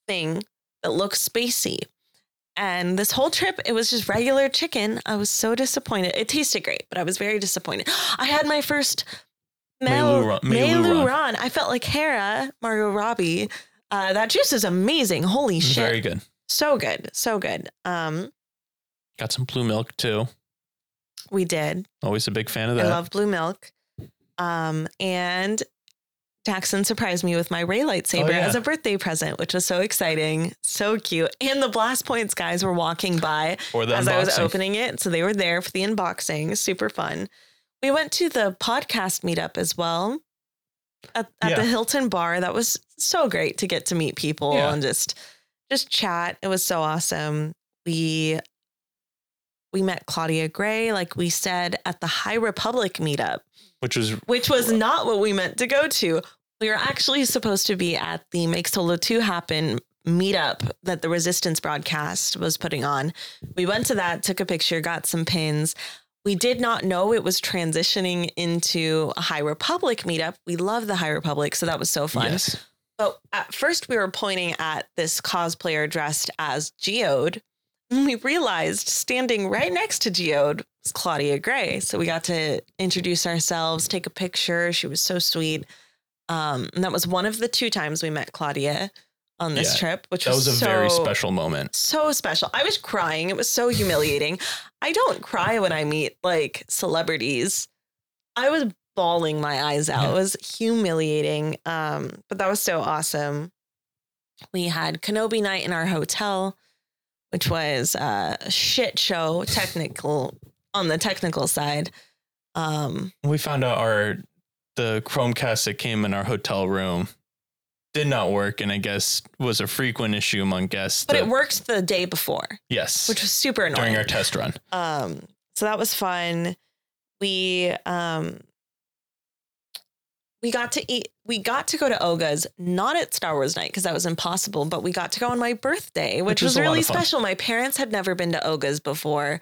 thing that looks spacey. And this whole trip, it was just regular chicken. I was so disappointed. It tasted great, but I was very disappointed. I had my first Mel, Meilu Ron- Meilu Meilu Ron. Ron. I felt like Hera, Margot Robbie. Uh, that juice is amazing. Holy shit. Very good. So good. So good. Um, Got some blue milk too. we did. Always a big fan of that. I love blue milk. Um, and Jackson surprised me with my Rey lightsaber Oh, yeah. as a birthday present, which was so exciting, so cute. And the blast points guys were walking by as I was opening it, so they were there for the unboxing. Super fun. We went to the podcast meetup as well at, at Yeah. the Hilton Bar. That was so great to get to meet people Yeah. and just just chat. It was so awesome. We we met Claudia Gray, like we said, at the High Republic meetup which was which was not what we meant to go to. We were actually supposed to be at the Make Solo 2 Happen meetup that the Resistance broadcast was putting on. We went to that, took a picture, got some pins. We did not know it was transitioning into a High Republic meetup. We love the High Republic, so that was so fun. yes. But at first, we were pointing at this cosplayer dressed as Geode. And we realized standing right next to Geode was Claudia Gray. So we got to introduce ourselves, take a picture. She was so sweet. Um, and that was one of the two times we met Claudia on this Yeah, trip, which That was a so, very special moment. so special. I was crying. It was so humiliating. I don't cry when I meet like celebrities. I was bawling my eyes out. It was humiliating. Um, but that was so awesome. We had Kenobi night in our hotel, which was a shit show, technical on the technical side. Um, We found out our the Chromecast that came in our hotel room did not work, and I guess was a frequent issue among guests. But that- it worked the day before, Yes, which was super annoying. during our test run. Um, so that was fun. We um we got to eat we got to go to Oga's, not at Star Wars night because that was impossible, but we got to go on my birthday, which, Which was was really special. My parents had never been to Oga's before.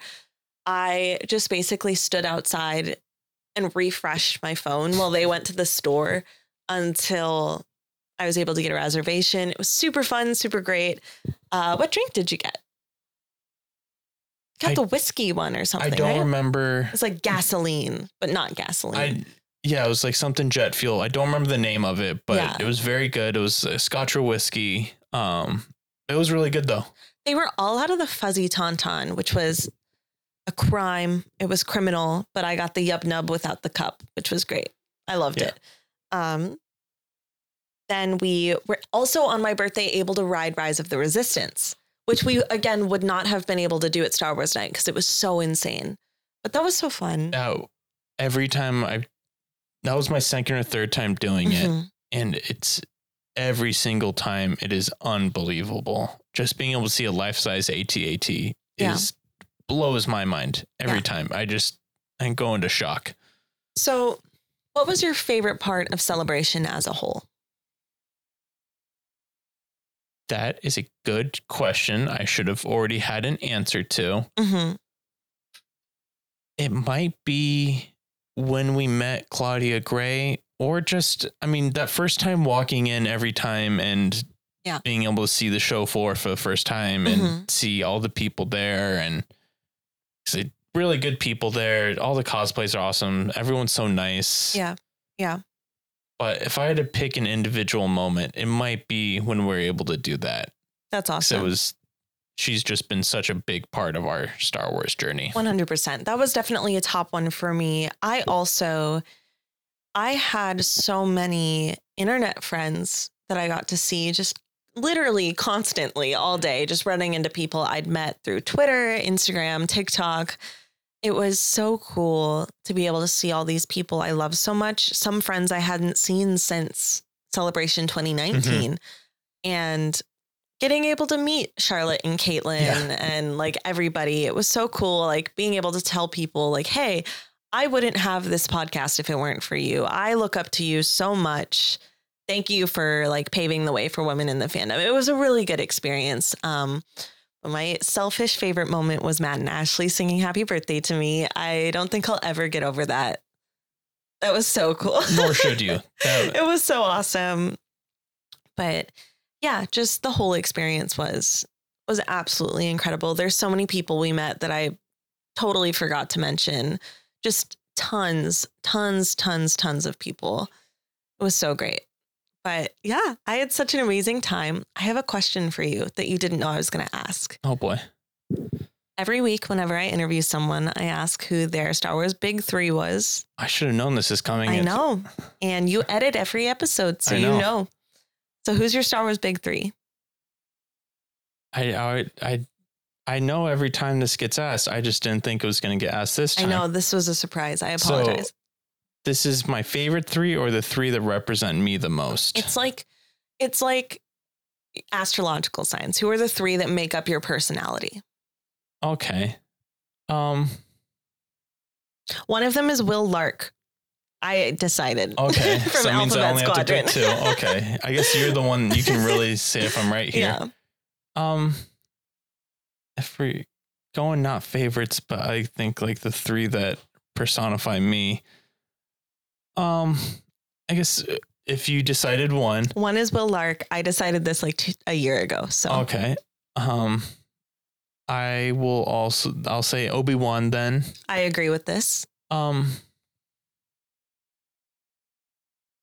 I just basically stood outside and refreshed my phone while they went to the store until I was able to get a reservation. It was super fun, super great. Uh, what drink did you get? Got I- the whiskey one or something. I don't right? remember. It's like gasoline, but not gasoline. I yeah, it was like something jet fuel. I don't remember the name of it, but Yeah. it was very good. It was a Scotch or whiskey. Um, it was really good though. they were all out of the fuzzy tauntaun, which was a crime. It was criminal, but I got the yub nub without the cup, which was great. I loved Yeah. it. Um, then we were also on my birthday able to ride Rise of the Resistance, which we again would not have been able to do at Star Wars night because it was so insane. But that was so fun. Now, every time I, that was my second or third time doing it, Mhm. and it's every single time it is unbelievable. Just being able to see a life size AT-AT Yeah. is blows my mind every Yeah. time. I just I go into shock. So, what was your favorite part of celebration as a whole? That is a good question. I should have already had an answer to. Mm-hmm. It might be when we met Claudia Gray, or just, I mean, that first time walking in every time and Yeah. being able to see the show floor for the first time and see all the people there and see really good people there. All the cosplays are awesome. Everyone's so nice. Yeah. Yeah. But if I had to pick an individual moment, it might be when we're able to do that. That's awesome. it was, she's just been such a big part of our Star Wars journey. 100%. That was definitely a top one for me. I also I had so many internet friends that I got to see just literally constantly all day just running into people I'd met through Twitter, Instagram, TikTok. It was so cool to be able to see all these people I love so much. Some friends I hadn't seen since Celebration 2019. And getting able to meet Charlotte and Caitlin Yeah. and like everybody. It was so cool. Like being able to tell people, like, hey, I wouldn't have this podcast if it weren't for you. I look up to you so much. Thank you for like paving the way for women in the fandom. It was a really good experience. Um, my selfish favorite moment was Matt and Ashley singing happy birthday to me. I don't think I'll ever get over that. That was so cool. Nor should you. That- it was so awesome. But yeah, just the whole experience was was absolutely incredible. There's so many people we met that I totally forgot to mention. Just tons, tons, tons, tons of people. It was so great. But yeah, I had such an amazing time. I have a question for you that you didn't know I was going to ask. oh boy. Every week, whenever I interview someone, I ask who their Star Wars big three was. I should have known this is coming. I know. And you edit every episode, so I you know. know. So who's your Star Wars big three? I, I I I know every time this gets asked, I just didn't think it was going to get asked this time. I know this was a surprise. I So- apologize. This is my favorite three, or the three that represent me the most. it's like it's like astrological signs. Who are the three that make up your personality? okay. Um. One of them is Will Lark. I decided. Okay. From so that means I only have to pick two. Okay. I guess you're the one you can really say if I'm right here. yeah. Um. If we're going not favorites, but I think like the three that personify me. Um. I guess uh, if you decided one, One is Will Lark. I decided this like two, a year ago. So Okay. Um I will also I'll say Obi-Wan then. I agree with this. Um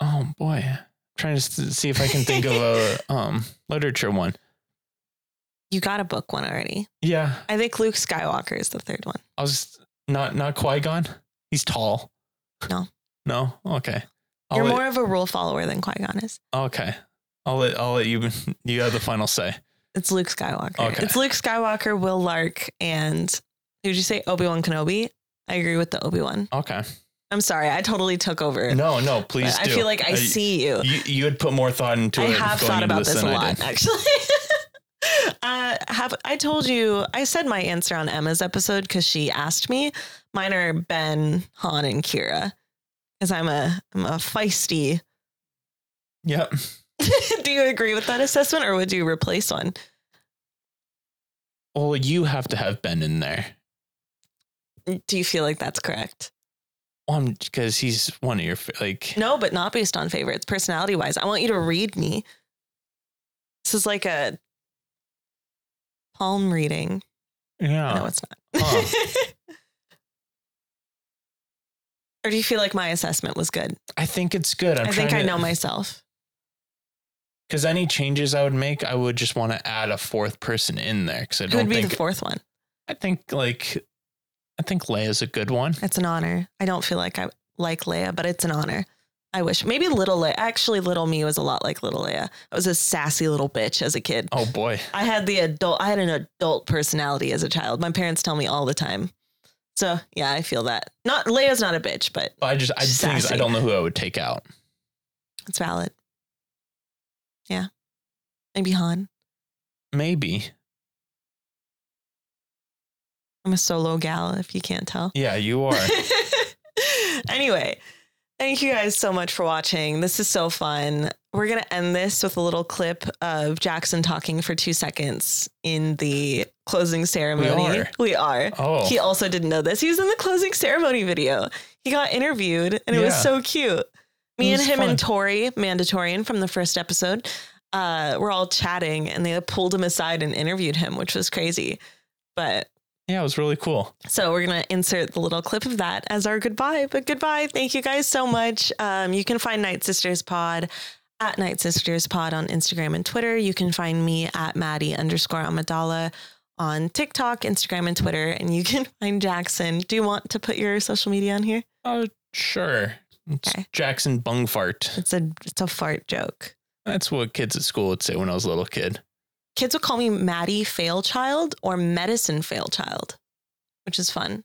Oh boy. I'm trying to s- see if I can think of a um literature one. You got a book one already. Yeah. I think Luke Skywalker is the third one. I was not not Qui-Gon. He's tall. No. No. Okay. I'll You're let- more of a rule follower than Qui Gon is. Okay. I'll let I'll let you you have the final say. It's Luke Skywalker. Okay. It's Luke Skywalker, Will Lark, and who'd you say Obi Wan Kenobi? I agree with the Obi Wan. Okay. I'm sorry. I totally took over. No, no, please I feel like I see you. You, you had put more thought into I it. have thought about this a lot, actually. uh, have I told you? I said my answer on Emma's episode because she asked me. Mine are Ben, Han, and Kira. Because I'm a I'm a feisty. Yep. Do you agree with that assessment, or would you replace one? Well, you have to have Ben in there. Do you feel like that's correct? Well, because he's one of your like. No, but not based on favorites, personality wise. I want you to read me. This is like a palm reading. Yeah. No, it's not. Huh. or do you feel like my assessment was good? I think it's good. I'm I think I know myself. Because any changes I would make, I would just want to add a fourth person in there. Because I Who don't would be think the fourth one? I think like I think Leia's a good one. It's an honor. I don't feel like I like Leia, but it's an honor. I wish maybe little Leia. Actually, little me was a lot like little Leia. I was a sassy little bitch as a kid. Oh boy. I had the adult. I had an adult personality as a child. My parents tell me all the time. So yeah, I feel that. Not Leia's not a bitch, but I just I think I don't know who I would take out. it's valid. Yeah, maybe Han. Maybe. I'm a solo gal, if you can't tell. Yeah, you are. anyway, thank you guys so much for watching. This is so fun. We're going to end this with a little clip of Jackson talking for two seconds in the closing ceremony. are? We are. Oh. He also didn't know this. He was in the closing ceremony video. He got interviewed and it was so cute. Me and him fun. and Tori, Mandatorian from the first episode, uh, were all chatting and they pulled him aside and interviewed him, which was crazy. But Yeah, it was really cool. so we're gonna insert the little clip of that as our goodbye. But goodbye, thank you guys so much. Um, you can find Night Sisters Pod at Night Sisters Pod on Instagram and Twitter. You can find me at Maddie underscore Amidala on TikTok, Instagram, and Twitter. And you can find Jackson. Do you want to put your social media on here? Oh, sure. It's Okay. Jackson Bungfart. It's a it's a fart joke. That's what kids at school would say when I was a little kid. Kids would call me Maddie Failchild or Medicine Failchild, which is fun.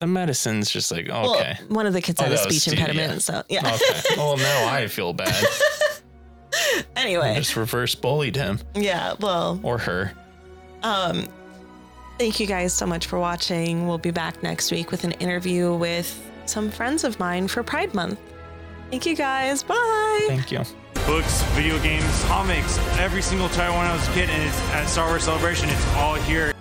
The medicine's just like okay. Well, one of the kids Oh, had a speech impediment, so yeah. Okay. Well, now I feel bad. I anyway, just reverse bullied him yeah. Well, or her. Um, thank you guys so much for watching. We'll be back next week with an interview with some friends of mine for Pride Month. Thank you guys. Bye. Thank you. books, video games, comics, every single title when I was a kid, and it's at Star Wars Celebration. It's all here.